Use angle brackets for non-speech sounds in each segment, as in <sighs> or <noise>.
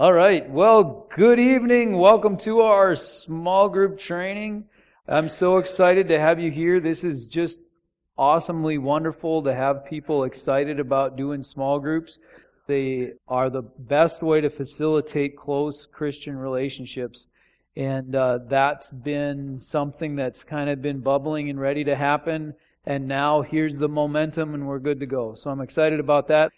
All right. Well, good evening. Welcome to our small group training. I'm so excited to have you here. This is just awesomely wonderful to have people excited about doing small groups. They are the best way to facilitate close Christian relationships. And uh, that's been something that's kind of been bubbling and ready to happen. And now here's the momentum, and we're good to go. So I'm excited about that.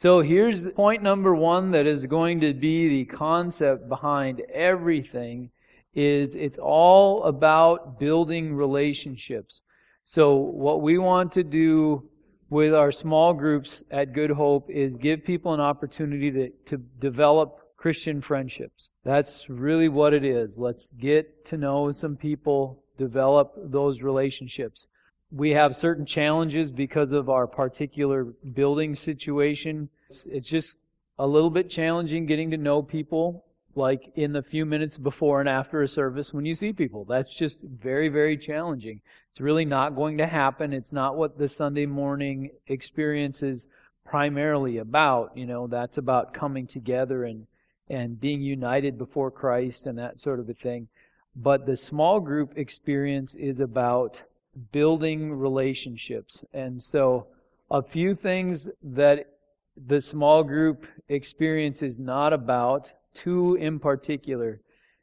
So here's point number one that is going to be the concept behind everything is it's all about building relationships. So what we want to do with our small groups at Good Hope is give people an opportunity to, to develop Christian friendships. That's really what it is. Let's get to know some people, develop those relationships we have certain challenges because of our particular building situation. It's, it's, just a little bit challenging getting to know people like in the few minutes before and after a service when you see people. That's just very, very challenging. It's really not going to happen. It's not what the Sunday morning experience is primarily about. You know, that's about coming together and, and being united before Christ and that sort of a thing. But the small group experience is about building relationships. And so, a few things that the small group experience is not about, two in particular.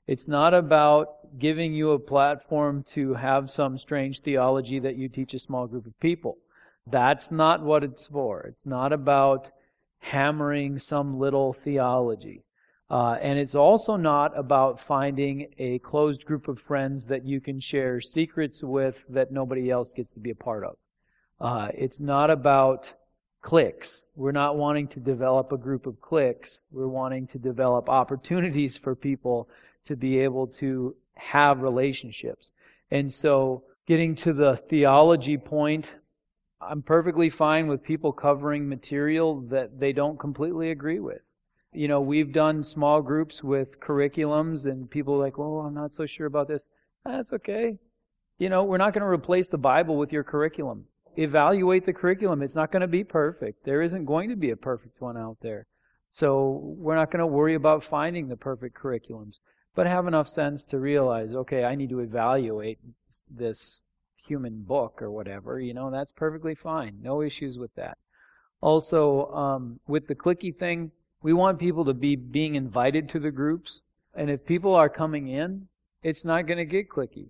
It's not about giving you a platform to have some strange theology that you teach a small group of people. That's not what it's for. It's not about hammering some little theology. Uh, and it's also not about finding a closed group of friends that you can share secrets with that nobody else gets to be a part of. Uh, it's not about cliques. We're not wanting to develop a group of cliques. We're wanting to develop opportunities for people to be able to have relationships. And so, getting to the theology point, I'm perfectly fine with people covering material that they don't completely agree with you know, we've done small groups with curriculums and people like, well, I'm not so sure about this. That's okay. You know, we're not going to replace the Bible with your curriculum. Evaluate the curriculum. It's not going to be perfect. There isn't going to be a perfect one out there. So we're not going to worry about finding the perfect curriculums, but have enough sense to realize, okay, I need to evaluate this human book or whatever. You know, that's perfectly fine. No issues with that. Also, um, with the clicky thing, we want people to be being invited to the groups. And if people are coming in, it's not going to get clicky.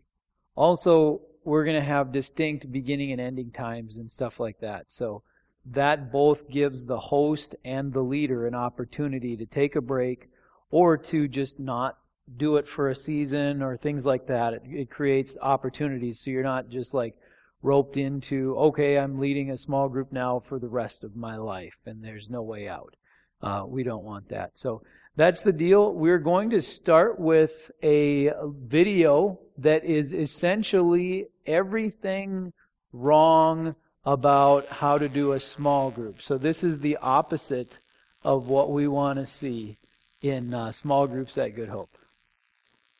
Also, we're going to have distinct beginning and ending times and stuff like that. So that both gives the host and the leader an opportunity to take a break or to just not do it for a season or things like that. It, it creates opportunities so you're not just like roped into, okay, I'm leading a small group now for the rest of my life and there's no way out. Uh, we don't want that. So that's the deal. We're going to start with a video that is essentially everything wrong about how to do a small group. So this is the opposite of what we want to see in uh, small groups at Good Hope.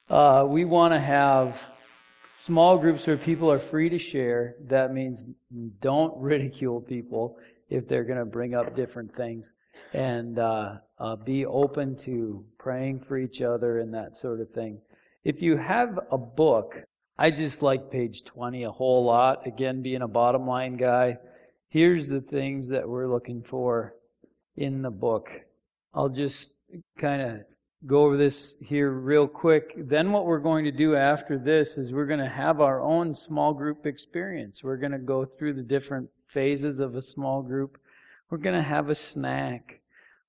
Uh, we want to have small groups where people are free to share. That means don't ridicule people if they're going to bring up different things and uh, uh, be open to praying for each other and that sort of thing. If you have a book, I just like page 20 a whole lot. Again, being a bottom line guy, here's the things that we're looking for in the book. I'll just kind of go over this here real quick. Then what we're going to do after this is we're going to have our own small group experience. We're going to go through the different phases of a small group we're going to have a snack.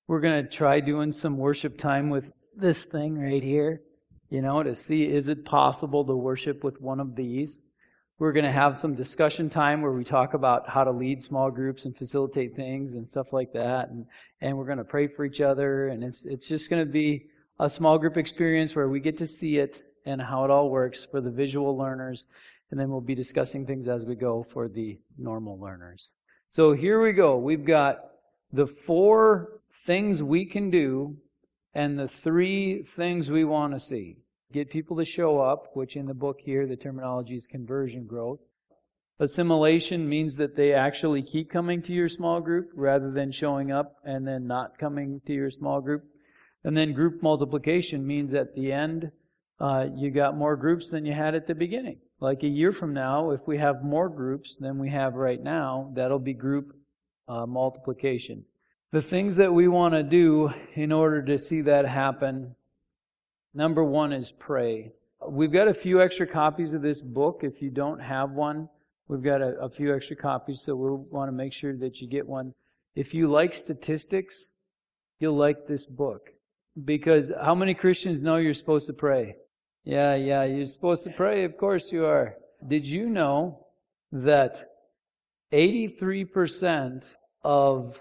We're going to try doing some worship time with this thing right here, you know, to see is it possible to worship with one of these. We're going to have some discussion time where we talk about how to lead small groups and facilitate things and stuff like that. And, and we're going to pray for each other. And it's, it's just going to be a small group experience where we get to see it and how it all works for the visual learners. And then we'll be discussing things as we go for the normal learners. So here we go. We've got the four things we can do and the three things we want to see. Get people to show up, which in the book here, the terminology is conversion growth. Assimilation means that they actually keep coming to your small group rather than showing up and then not coming to your small group. And then group multiplication means at the end, uh, you got more groups than you had at the beginning. Like a year from now, if we have more groups than we have right now, that'll be group uh, multiplication. The things that we want to do in order to see that happen, number one is pray. We've got a few extra copies of this book. If you don't have one, we've got a, a few extra copies, so we'll want to make sure that you get one. If you like statistics, you'll like this book. Because how many Christians know you're supposed to pray? Yeah, yeah, you're supposed to pray. Of course you are. Did you know that 83% of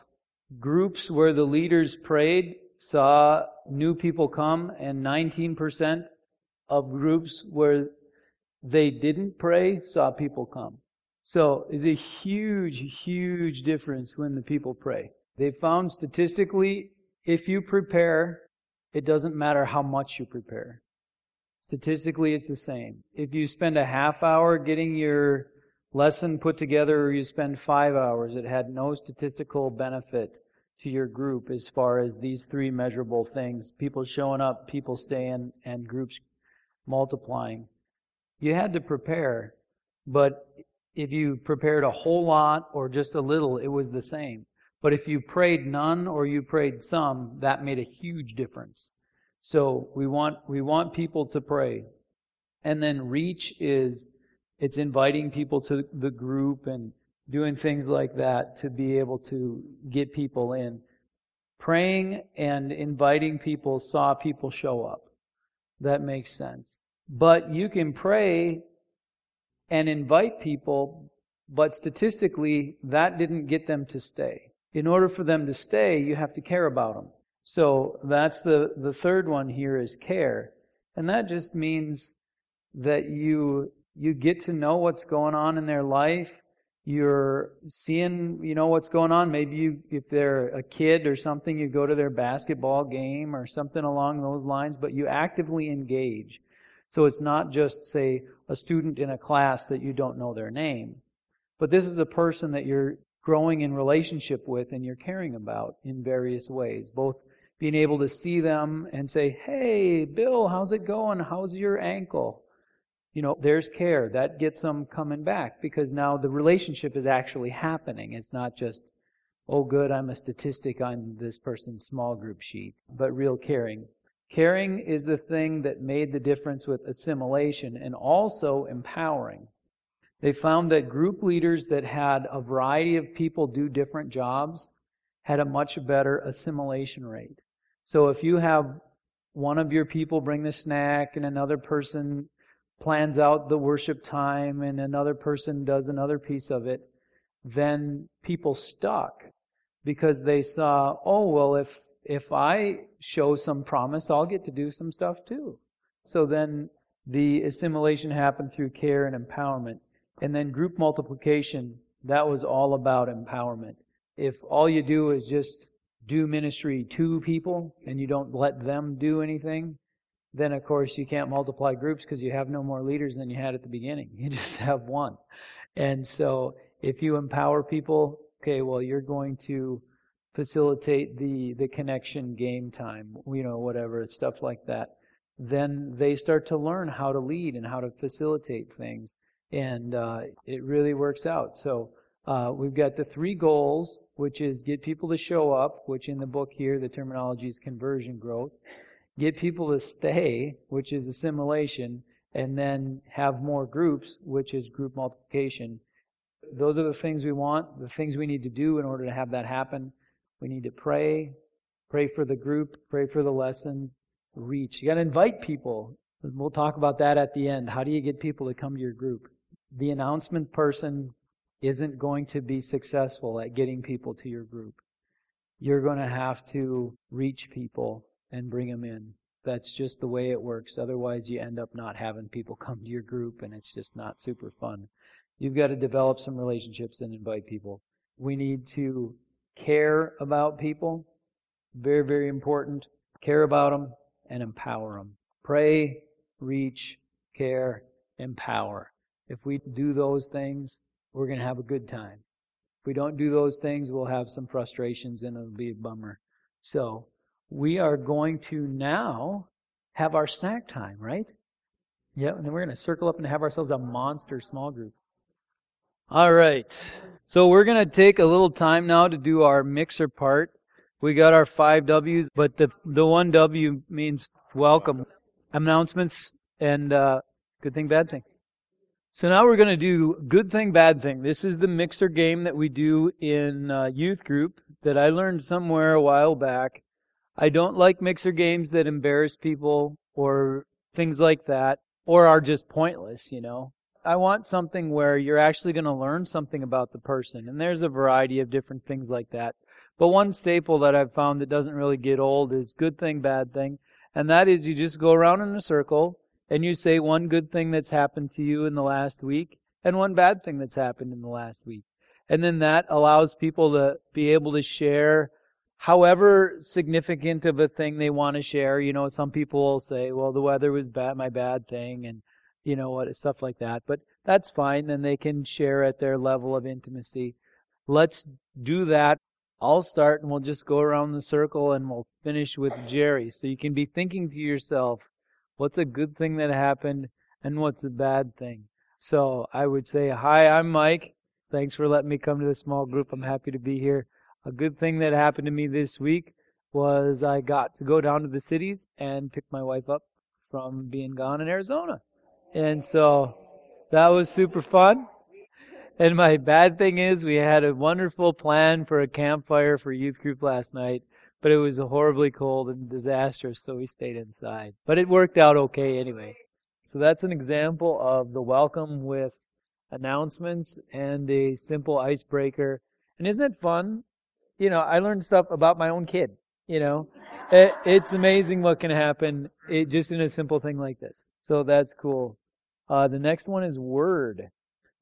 groups where the leaders prayed saw new people come, and 19% of groups where they didn't pray saw people come. So it's a huge, huge difference when the people pray. They found statistically, if you prepare, it doesn't matter how much you prepare. Statistically, it's the same. If you spend a half hour getting your lesson put together or you spend five hours, it had no statistical benefit to your group as far as these three measurable things people showing up, people staying, and groups multiplying. You had to prepare, but if you prepared a whole lot or just a little, it was the same. But if you prayed none or you prayed some, that made a huge difference. So we want, we want people to pray. And then reach is, it's inviting people to the group and doing things like that to be able to get people in. Praying and inviting people saw people show up. That makes sense. But you can pray and invite people, but statistically, that didn't get them to stay. In order for them to stay, you have to care about them. So that's the, the third one here is care. And that just means that you, you get to know what's going on in their life. You're seeing, you know, what's going on. Maybe you, if they're a kid or something, you go to their basketball game or something along those lines, but you actively engage. So it's not just, say, a student in a class that you don't know their name. But this is a person that you're growing in relationship with and you're caring about in various ways, both being able to see them and say, Hey, Bill, how's it going? How's your ankle? You know, there's care. That gets them coming back because now the relationship is actually happening. It's not just, oh, good, I'm a statistic on this person's small group sheet, but real caring. Caring is the thing that made the difference with assimilation and also empowering. They found that group leaders that had a variety of people do different jobs had a much better assimilation rate. So if you have one of your people bring the snack and another person plans out the worship time and another person does another piece of it, then people stuck because they saw, oh, well, if, if I show some promise, I'll get to do some stuff too. So then the assimilation happened through care and empowerment. And then group multiplication, that was all about empowerment. If all you do is just do ministry to people and you don't let them do anything, then of course you can't multiply groups because you have no more leaders than you had at the beginning. <laughs> You just have one. And so if you empower people, okay, well you're going to facilitate the the connection game time, you know, whatever, stuff like that. Then they start to learn how to lead and how to facilitate things. And uh, it really works out. So uh, we've got the three goals, which is get people to show up, which in the book here, the terminology is conversion growth. Get people to stay, which is assimilation, and then have more groups, which is group multiplication. Those are the things we want, the things we need to do in order to have that happen. We need to pray, pray for the group, pray for the lesson, reach. You got to invite people. We'll talk about that at the end. How do you get people to come to your group? The announcement person isn't going to be successful at getting people to your group. You're going to have to reach people and bring them in. That's just the way it works. Otherwise, you end up not having people <laughs> come to your group and it's just not super fun. You've got to develop some relationships and invite people. We need to care about people. Very, very important. Care about them and empower them. Pray, reach, care, empower. If we do those things, we're going to have a good time. If we don't do those things, we'll have some frustrations and it'll be a bummer. So, we are going to now have our snack time, right? Yeah, and then we're going to circle up and have ourselves a monster small group. All right. So we're going to take a little time now to do our mixer part. We got our five W's, but the the one W means welcome. Announcements and uh, good thing, bad thing. So now we're going to do good thing, bad thing. This is the mixer game that we do in uh, youth group that I learned somewhere a while back. I don't like mixer games that embarrass people or things like that or are just pointless, you know. I want something where you're actually going to learn something about the person. And there's a variety of different things like that. But one staple that I've found that doesn't really get old is good thing, bad thing. And that is you just go around in a circle and you say one good thing that's happened to you in the last week and one bad thing that's happened in the last week. And then that allows people to be able to share however significant of a thing they want to share. You know, some people will say, well, the weather was bad, my bad thing, and, you know, what, stuff like that. But that's fine. Then they can share at their level of intimacy. Let's do that. I'll start and we'll just go around the circle and we'll finish with Jerry. So you can be thinking to yourself, what's a good thing that happened and what's a bad thing? So I would say, hi, I'm Mike. Thanks for letting me come to the small group. I'm happy to be here. A good thing that happened to me this week was I got to go down to the cities and pick my wife up from being gone in Arizona. And so that was super fun. And my bad thing is we had a wonderful plan for a campfire for youth group last night, but it was horribly cold and disastrous, so we stayed inside. But it worked out okay anyway. So that's an example of the welcome with announcements and a simple icebreaker. And isn't it fun you know, I learned stuff about my own kid. You know, it, it's amazing what can happen it, just in a simple thing like this. So that's cool. Uh, the next one is word.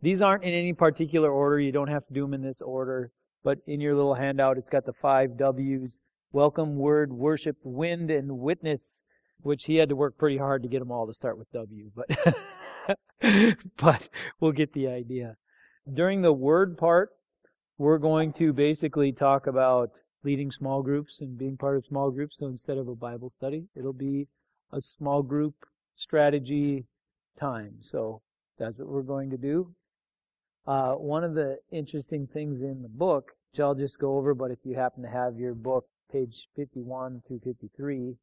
These aren't in any particular order. You don't have to do them in this order. But in your little handout, it's got the five W's. Welcome, word, worship, wind, and witness, which he had to work pretty hard to get them all to start with W. But, <laughs> but we'll get the idea. During the word part, we're going to basically talk about leading small groups and being part of small groups. So instead of a Bible study, it'll be a small group strategy time. So that's what we're going to do. Uh, one of the interesting things in the book, which I'll just go over, but if you happen to have your book, page 51 through 53,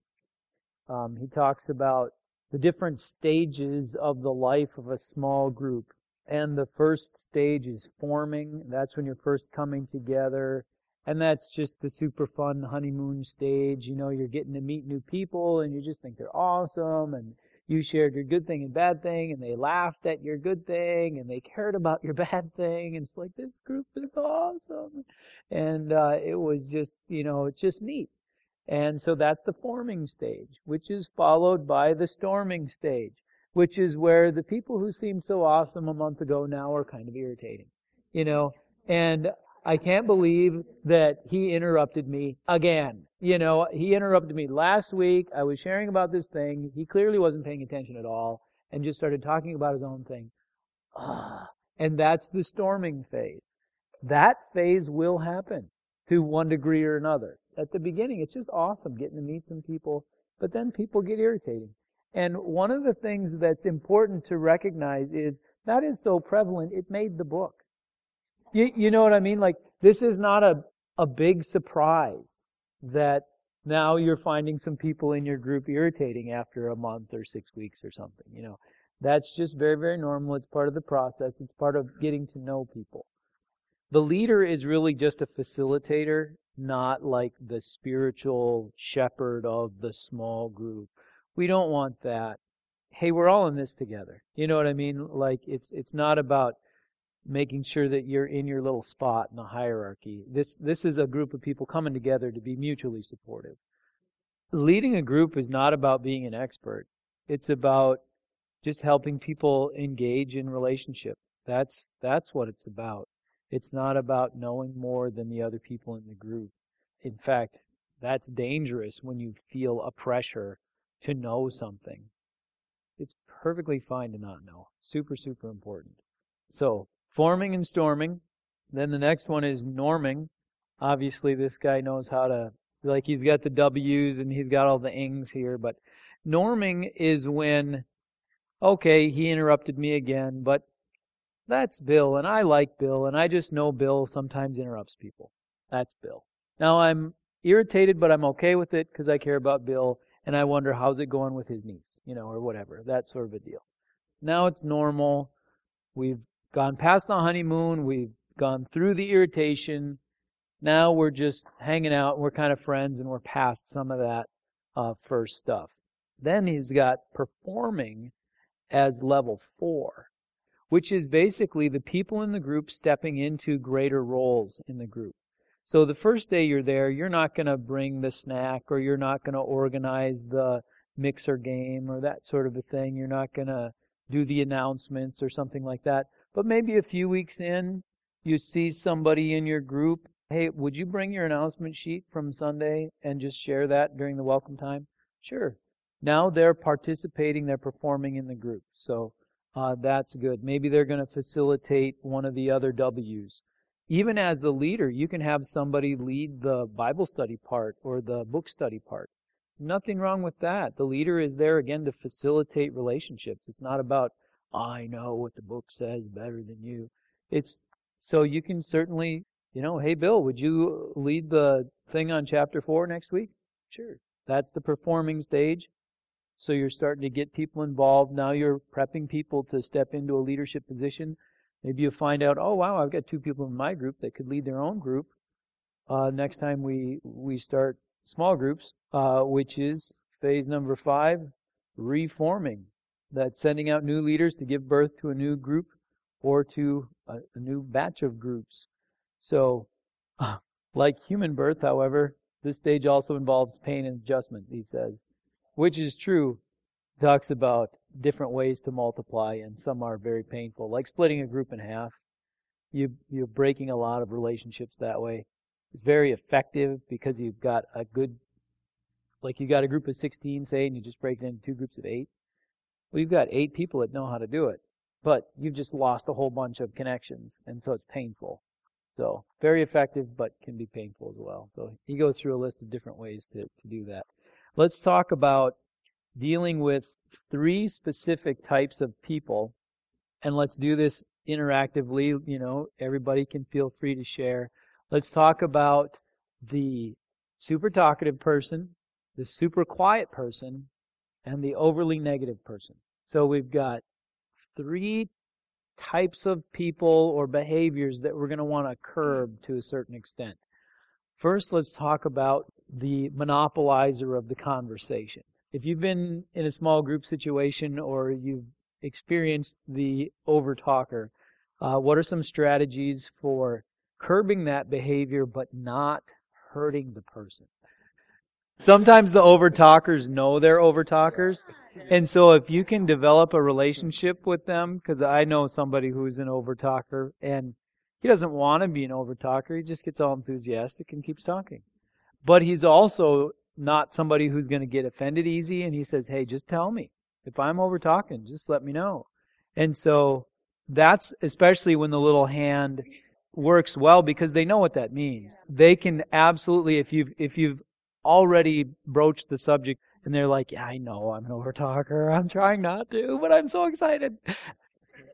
um, he talks about the different stages of the life of a small group. And the first stage is forming. That's when you're first coming together. And that's just the super fun honeymoon stage. You know, you're getting to meet new people and you just think they're awesome and you shared your good thing and bad thing and they laughed at your good thing and they cared about your <laughs> bad thing and it's like this group is awesome and uh, it was just you know it's just neat and so that's the forming stage which is followed by the storming stage which is where the people who seemed so awesome a month ago now are kind of irritating. You know, and I can't believe that he interrupted me again. You know, he interrupted me last week. I was sharing about this thing. He clearly wasn't paying attention at all and just started talking about his own thing. Ah, and that's the storming phase. That phase will happen to one degree or another. At the beginning, it's just awesome getting to meet some people, but then people get irritating. And one of the things that's important to recognize is that is so prevalent, it made the book. You, you know what I mean? Like, this is not a, a big surprise that now you're finding some people in your group irritating after a month or six weeks or something, you know. That's just very, very normal. It's part of the process. It's part of getting to know people. The leader is really just a facilitator, not like the spiritual shepherd of the small group we don't want that. Hey, we're all in this together. You know what I mean? Like it's it's not about making sure that you're in your little spot in the hierarchy. This this is a group of people coming together to be mutually supportive. Leading a group is not about being an expert. It's about just helping people engage in relationship. That's that's what it's about. It's not about knowing more than the other people in the group. In fact, that's dangerous when you feel a pressure to know something. It's perfectly fine to not know. Super, super important. So, forming and storming. Then the next one is norming. Obviously, this guy knows how to Like he's got the W's and he's got all the ings here, but norming is when, okay, he interrupted me again, but that's Bill and I like Bill and I just know Bill sometimes interrupts people. That's Bill. Now I'm irritated, but I'm okay with it because I care about Bill and I wonder how's it going with his niece, you know, or whatever. That sort of a deal. Now it's normal. We've gone past the honeymoon. We've gone through the irritation. Now we're just hanging out. We're kind of friends and we're past some of that uh, first stuff. Then he's got performing as level four, which is basically the people in the group stepping into greater roles in the group. So the first day you're there, you're not going to bring the snack or you're not going to organize the mixer game or that sort of a thing. You're not going to do the announcements or something like that. But maybe a few weeks in, you see somebody in your group, hey, would you bring your announcement sheet from Sunday and just share that during the welcome time? Sure. Now they're participating, they're performing in the group. So uh, that's good. Maybe they're going to facilitate one of the other W's even as the leader, you can have somebody lead the Bible study part or the book study part. Nothing wrong with that. The leader is there again to facilitate relationships. It's not about, I know what the book says better than you. It's so you can certainly, you know, hey Bill, would you lead the thing on chapter 4 next week? Sure. That's the performing stage. So you're starting to get people involved. Now you're prepping people to step into a leadership position. Maybe you find out, oh wow, I've got two people in my group that could lead their own group. Uh, next time we we start small groups, uh, which is phase number five, reforming. That's sending out new leaders to give birth to a new group or to a, a new batch of groups. So, <sighs> like human birth, however, this stage also involves pain and adjustment. He says, which is true. Talks about different ways to multiply, and some are very painful, like splitting a group in half. You, you're breaking a lot of relationships that way. It's very effective because you've got a good, like you got a group of 16, say, and you just break it into two groups of eight. Well, you've got eight people that know how to do it, but you've just lost a whole bunch of connections, and so it's painful. So, very effective, but can be painful as well. So, he goes through a list of different ways to, to do that. Let's talk about dealing with three specific types of people, and let's do this interactively. You know, everybody can feel free to share. Let's talk about the super talkative person, the super quiet person, and the overly negative person. So we've got three types of people or behaviors that we're going to want to curb to a certain extent. First, let's talk about the monopolizer of the conversation if you've been in a small group situation or you've experienced the over talker, uh, what are some strategies for curbing that behavior but not hurting the person? Sometimes the overtalkers know they're overtalkers. And so if you can develop a relationship with them, because I know somebody who's an overtalker and he doesn't want to be an overtalker. he just gets all enthusiastic and keeps talking. But he's also not somebody who's going to get offended easy. And he says, hey, just tell me. If I'm over talking, just let me know. And so that's especially when the little hand works well because they know what that means. They can absolutely, if you've, if you've already broached the subject and they're like, yeah, I know I'm an overtalker. <laughs> I'm trying not to, but I'm so excited.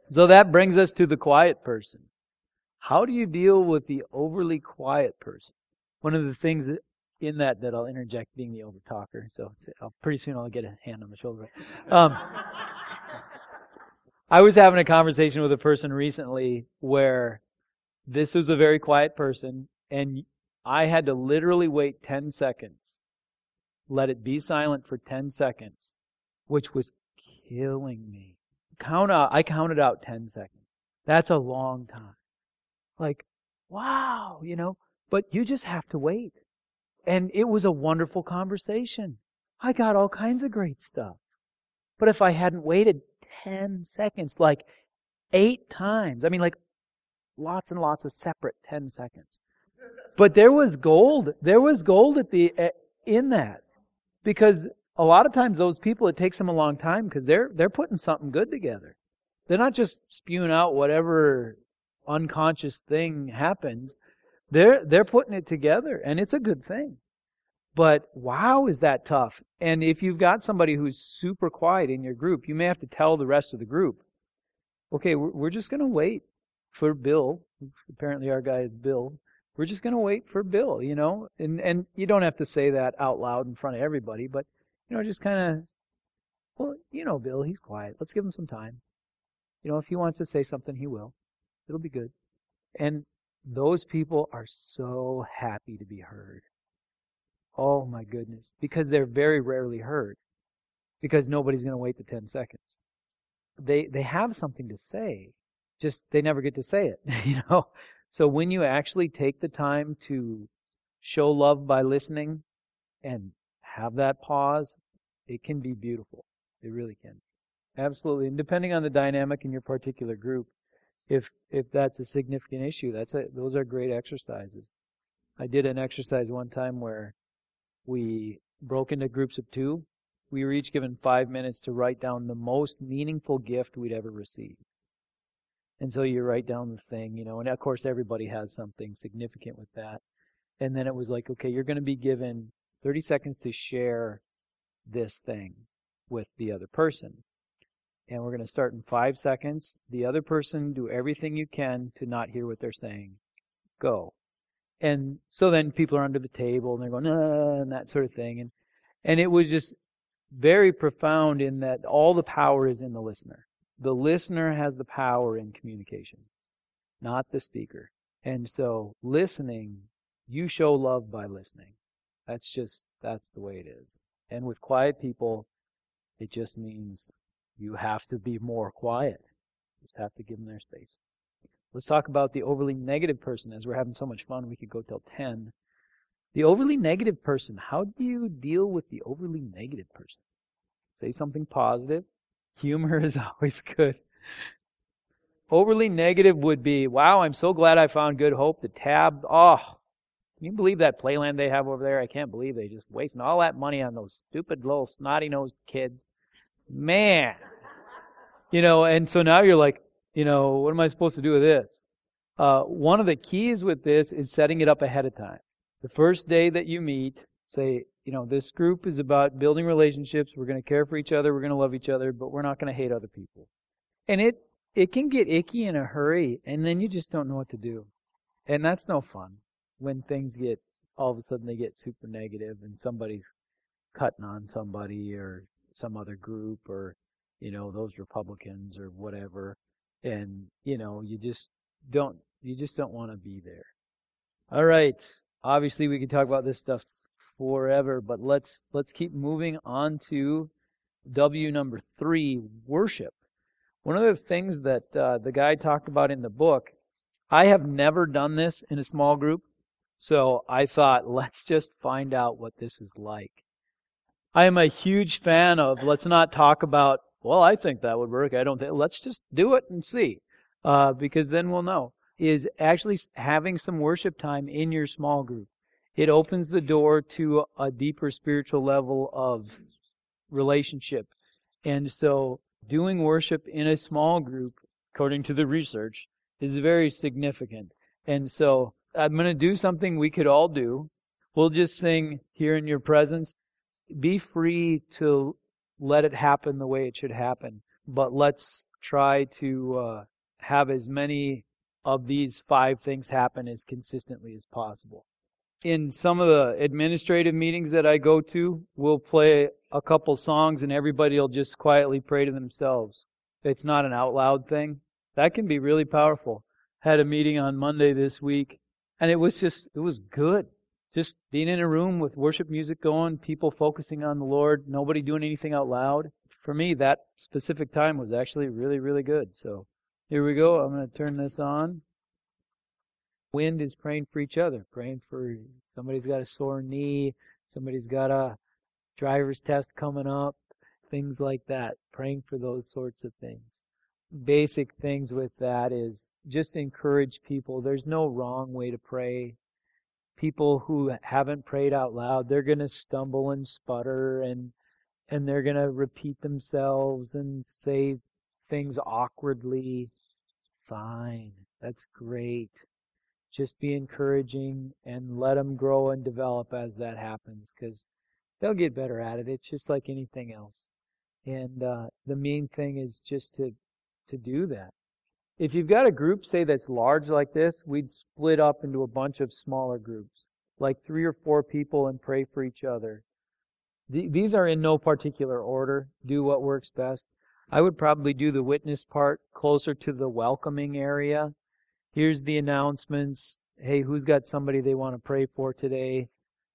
So that brings us to the quiet person. How do you deal with the overly quiet person? One of the things that in that that I'll interject being the overtalker. So I'll, pretty soon I'll get a hand on the shoulder. Um, <laughs> I was having a conversation with a person recently where this was a very quiet person, and I had to literally wait 10 seconds, let it be silent for 10 seconds, which was killing me. Count out, I counted out 10 seconds. That's a long time. Like, wow, you know, but you just have to wait. And it was a wonderful conversation. I got all kinds of great stuff. But if I hadn't waited 10 seconds, like eight times, I mean, like lots and lots of separate 10 seconds. But there was gold. There was gold at the, eh, in that. Because a lot of times those people, it takes them a long time because they're, they're putting something good together. They're not just spewing out whatever unconscious thing happens. They're, they're putting it together, and it's a good thing. But wow, is that tough? And if you've got somebody who's super quiet in your group, you may have to tell the rest of the group, okay, we're just going to wait for Bill. Apparently, our guy is Bill. We're just going to wait for Bill, you know? And, and you don't have to say that out loud in front of everybody, but, you know, just kind of, well, you know, Bill, he's quiet. Let's give him some time. You know, if he wants to say something, he will. It'll be good. And those people are so happy to be heard. Oh my goodness. Because they're very rarely heard. Because nobody's going to wait the 10 seconds. They, they have something to say. Just, they never get to say it, <laughs> you know? So when you actually take the time to show love by listening and have that pause, it can be beautiful. It really can. Absolutely. And depending on the dynamic in your particular group, if if that's a significant issue, that's a, those are great exercises. I did an exercise one time where we broke into groups of two. We were each given five minutes to write down the most meaningful gift we'd ever received. And so you write down the thing, you know, and of course everybody has something significant with that. And then it was like, okay, you're going to be given 30 seconds to share this thing with the other person. And we're going to start in five seconds. The other person, do everything you can to not hear what they're saying. Go. And so then people are under the table and they're going, uh, and that sort of thing. And, and it was just very profound in that all the power is in the listener. The listener has the power in communication, not the speaker. And so listening, you show love by listening. That's just, that's the way it is. And with quiet people, it just means you have to be more quiet. You just have to give them their space. Let's talk about the overly negative person. As we're having so much fun, we could go till 10. The overly negative person. How do you deal with the overly negative person? Say something positive. Humor is <laughs> always good. Overly negative would be, wow, I'm so glad I found Good Hope. The tab, oh, can you believe that playland they have over there? I can't believe they're just wasting all that money on those stupid little snotty nosed kids. Man. You know, and so now you're like, you know, what am I supposed to do with this? Uh, one of the keys with this is setting it up ahead of time. The first day that you meet, say, you know, this group is about building relationships. We're going to care for each other. We're going to love each other, but we're not going to hate other people. And it, it can get icky in a hurry, and then you just don't know what to do. And that's no fun when things get, all of a sudden they get super negative and somebody's cutting on somebody or some other group or you know those republicans or whatever and you know you just don't you just don't want to be there all right obviously we could talk about this stuff forever but let's let's keep moving on to w number three worship one of the things that uh, the guy talked about in the book i have never done this in a small group so i thought <laughs> let's just find out what this is like I am a huge fan of let's not talk about, well, I think that would work. I don't think, let's just do it and see. Uh, because then we'll know. Is actually having some worship time in your small group. It opens the door to a deeper spiritual level of relationship. And so doing worship in a small group, according to the research, is very significant. And so I'm going to do something we could all do. We'll just sing here in your presence be free to let it happen the way it should happen. But let's try to uh, have as many of these five things happen as consistently as possible. In some of the administrative meetings that I go to, we'll play a couple songs and everybody will just quietly pray to themselves. It's not an out loud thing. That can be really powerful. Had a meeting on Monday this week and it was just, it was good just being in a room with worship music going, people focusing on the Lord, nobody doing anything out loud. For me, that specific time was actually really, really good. So here we go. I'm going to turn this on. Wind is praying for each other, praying for somebody's got a sore knee, somebody's got a driver's test coming up, things like that, praying for those sorts of things. Basic things with that is just encourage people. There's no wrong way to pray people who haven't prayed out loud, they're going to stumble and sputter and and they're going to repeat themselves and say things awkwardly. Fine. That's great. Just be encouraging and let them grow and develop as that happens because they'll get better at it. It's just like anything else. And uh, the main thing is just to to do that. If you've got a group, say that's large like this, we'd split up into a bunch of smaller groups, like three or four people, and pray for each other. these are in no particular order. Do what works best. I would probably do the witness part closer to the welcoming area. Here's the announcements. Hey, who's got somebody they want to pray for today?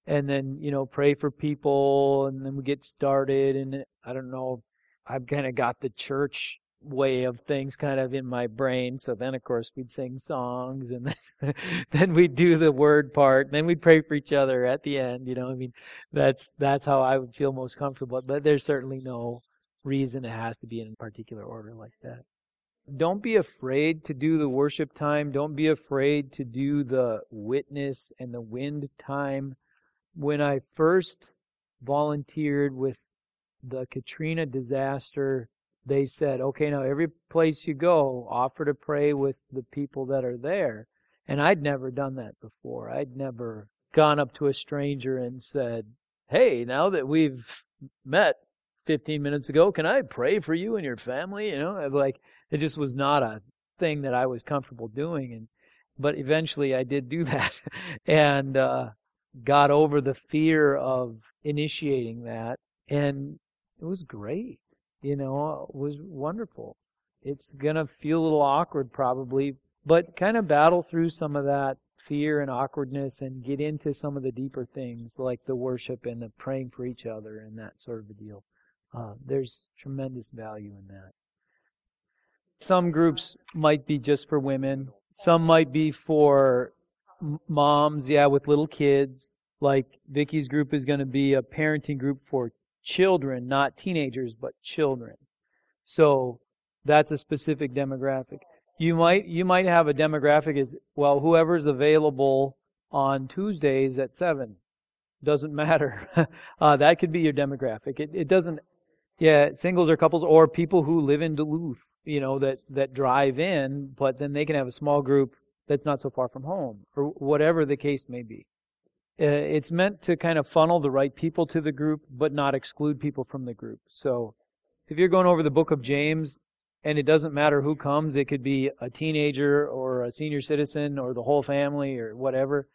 and then you know pray for people and then we get started and i don't know i've kind of got the church way of things kind of in my brain so then of course we'd sing songs and <laughs> then, then we'd do the word part and then we'd pray for each other at the end you know i mean that's that's how i would feel most comfortable but there's certainly no reason it has to be in a particular order like that don't be afraid to do the worship time don't be afraid to do the witness and the wind time when I first volunteered with the Katrina disaster, they said, okay, now every place you go, offer to pray with the people that are there. And I'd never done that before. I'd never gone up to a stranger and said, hey, now that we've met 15 minutes ago, can I pray for you and your family? You know, like it just was not a thing that I was comfortable doing. And, but eventually I did do <laughs> that. and, uh, got over the fear of initiating that and it was great you know it was wonderful it's to feel a little awkward probably but kind of battle through some of that fear and awkwardness and get into some of the deeper things like the worship and the praying for each other and that sort of a deal uh, there's tremendous value in that some groups might be just for women some might be for moms, yeah, with little kids. Like Vicky's group is going to be a parenting group for children, not teenagers, but children. So that's a specific demographic. You might you might have a demographic is well, whoever's available on Tuesdays at seven. Doesn't <laughs> matter. uh, that could be your demographic. It, it doesn't. Yeah, singles or couples or people who live in Duluth, you know, that that drive in, but then they can have a small group that's not so far from home, or whatever the case may be. Uh, it's meant to kind of funnel the right people to the group, but not exclude people from the group. So, if you're going over the book of James, and it doesn't matter who comes, it could be a teenager or a senior citizen or the whole family or whatever,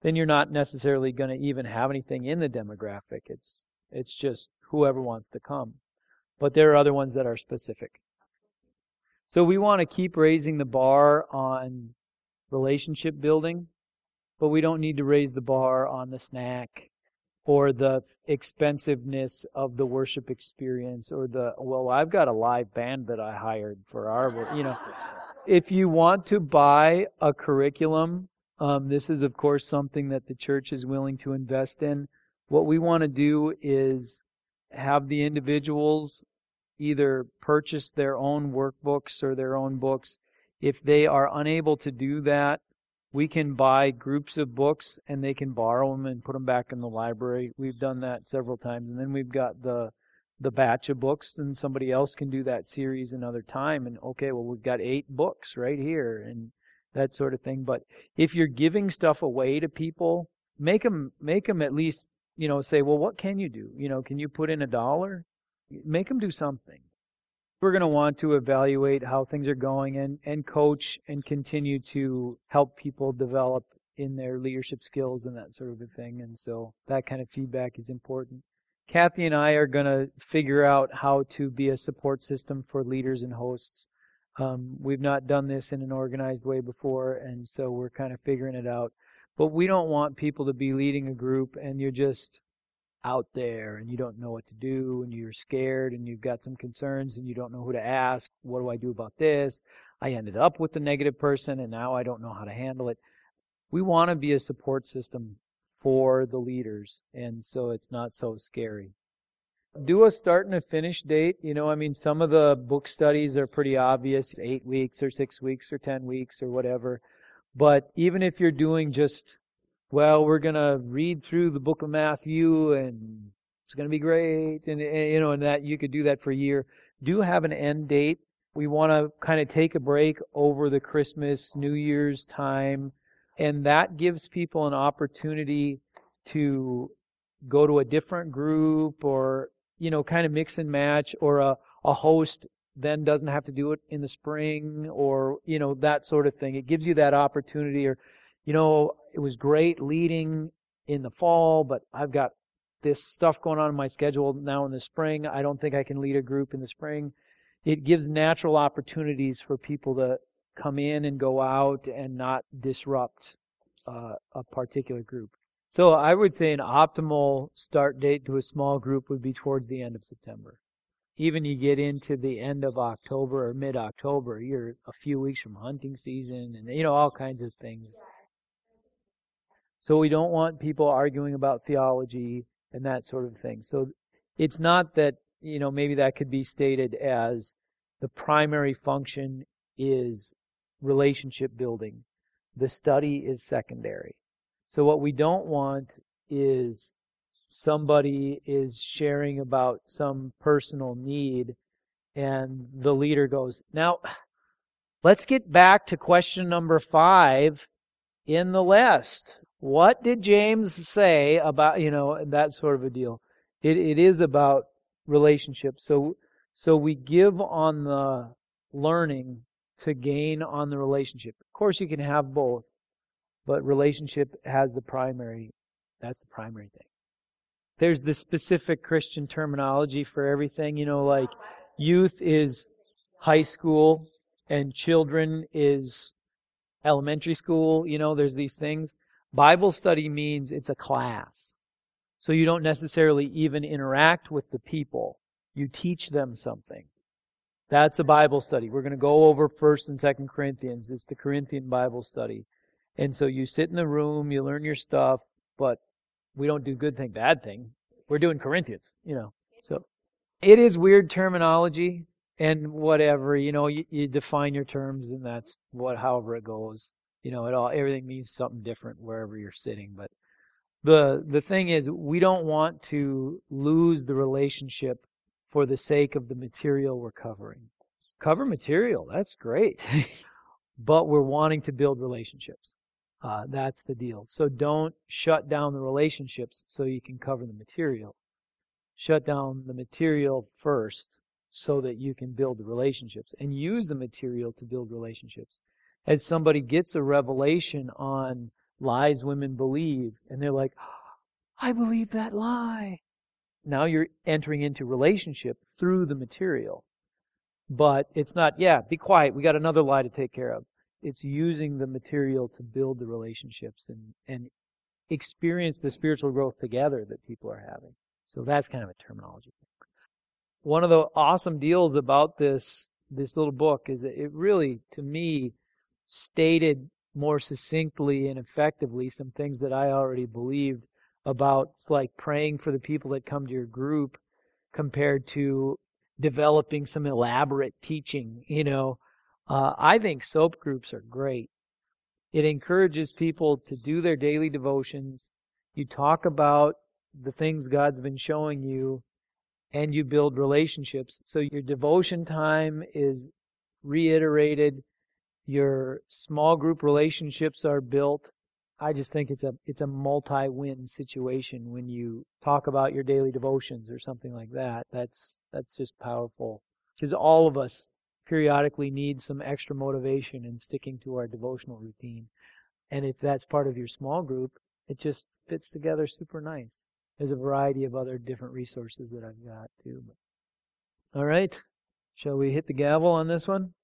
then you're not necessarily going to even have anything in the demographic. It's it's just whoever wants to come. But there are other ones that are specific. So we want to keep raising the bar on relationship building, but we don't need to raise the bar on the snack or the expensiveness of the worship experience or the well I've got a live band that I hired for our you know if you want to buy a curriculum um, this is of course something that the church is willing to invest in what we want to do is have the individuals either purchase their own workbooks or their own books if they are unable to do that, we can buy groups of books and they can borrow them and put them back in the library. We've done that several times. And then we've got the the batch of books and somebody else can do that series another time and okay, well we've got 8 books right here and that sort of thing. But if you're giving stuff away to people, make them make them at least, you know, say, "Well, what can you do? You know, can you put in a dollar?" Make them do something we're going to want to evaluate how things are going and, and coach and continue to help people develop in their leadership skills and that sort of a thing. And so that kind of feedback is important. Kathy and I are going to figure out how to be a support system for leaders and hosts. Um, we've not done this in an organized way before, and so we're kind of figuring it out. But we don't want people to be leading a group and you're just out there and you don't know what to do and you're scared and you've got some concerns and you don't know who to ask. What do I do about this? I ended up with the negative person and now I don't know how to handle it. We want to be a support system for the leaders and so it's not so scary. Do a start and a finish date. You know, I mean, some of the book studies are pretty obvious eight weeks or six weeks or ten weeks or whatever. But even if you're doing just well, we're going to read through the book of Matthew and it's going to be great. And, and, you know, and that you could do that for a year. Do have an end date. We want to kind of take a break over the Christmas, New Year's time and that gives people an opportunity to go to a different group or you know kind of mix and match or a, a host then doesn't have to do it in the spring or you know that sort of thing it gives you that opportunity or you know it was great leading in the fall but i've got this stuff going on in my schedule now in the spring i don't think i can lead a group in the spring it gives natural opportunities for people to come in and go out and not disrupt uh, a particular group so I would say an optimal start date to a small group would be towards the end of September. Even you get into the end of October or mid October, you're a few weeks from hunting season and you know all kinds of things. So we don't want people arguing about theology and that sort of thing. So it's not that, you know, maybe that could be stated as the primary function is relationship building. The study is secondary. So what we don't want is somebody is sharing about some personal need and the leader goes, now let's get back to question number five in the list. What did James say about, you know, that sort of a deal? It, it is about relationships. So, so we give on the learning to gain on the relationship. Of course, you can have both. But relationship has the primary, that's the primary thing. There's the specific Christian terminology for everything, you know, like youth is high school and children is elementary school, you know, there's these things. Bible study means it's a class. So you don't necessarily even interact with the people. You teach them something. That's a Bible study. We're going to go over 1st and 2nd Corinthians. It's the Corinthian Bible study. And so you sit in the room, you learn your stuff, but we don't do good thing, bad thing. We're doing Corinthians, you know. So it is weird terminology and whatever, you know, you, you define your terms and that's what however it goes. You know, it all everything means something different wherever you're sitting, but the the thing is we don't want to lose the relationship for the sake of the material we're covering. Cover material, that's great. <laughs> <laughs> but we're wanting to build relationships. Uh, that's the deal. So don't shut down the relationships so you can cover the material. Shut down the material first so that you can build the relationships and use the material to build relationships. As somebody gets a revelation on lies women believe and they're like, I believe that lie. Now you're entering into relationship through the material. But it's not, yeah, be quiet. We got another lie to take care of it's using the material to build the relationships and, and experience the spiritual growth together that people are having. So that's kind of a terminology. One of the awesome deals about this this little book is that it really, to me, stated more succinctly and effectively some things that I already believed about it's like praying for the people that come to your group compared to developing some elaborate teaching, you know, uh, I think soap groups are great. It encourages people to do their daily devotions. You talk about the things God's been showing you, and you build relationships. So your devotion time is reiterated. Your small group relationships are built. I just think it's a it's a multi-win situation when you talk about your daily devotions or something like that. That's that's just powerful because all of us periodically need some extra motivation in sticking to our devotional routine. And if that's part of your small group, it just fits together super nice. There's a variety of other different resources that I've got too. All right. Shall we hit the gavel on this one?